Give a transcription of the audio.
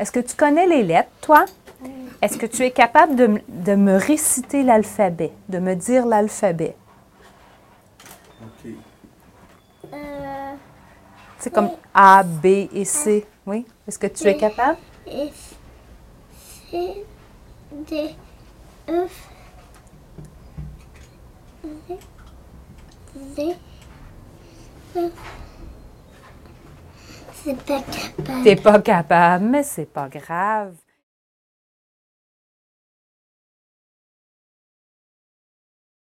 Est-ce que tu connais les lettres, toi? Est-ce que tu es capable de, me réciter l'alphabet, de me dire l'alphabet? OK. Euh, C'est comme A, B et C. Oui? Est-ce que tu es capable? F, C, D, E, Z, Z, E. C'est pas capable. T'es pas capable, mais c'est pas grave.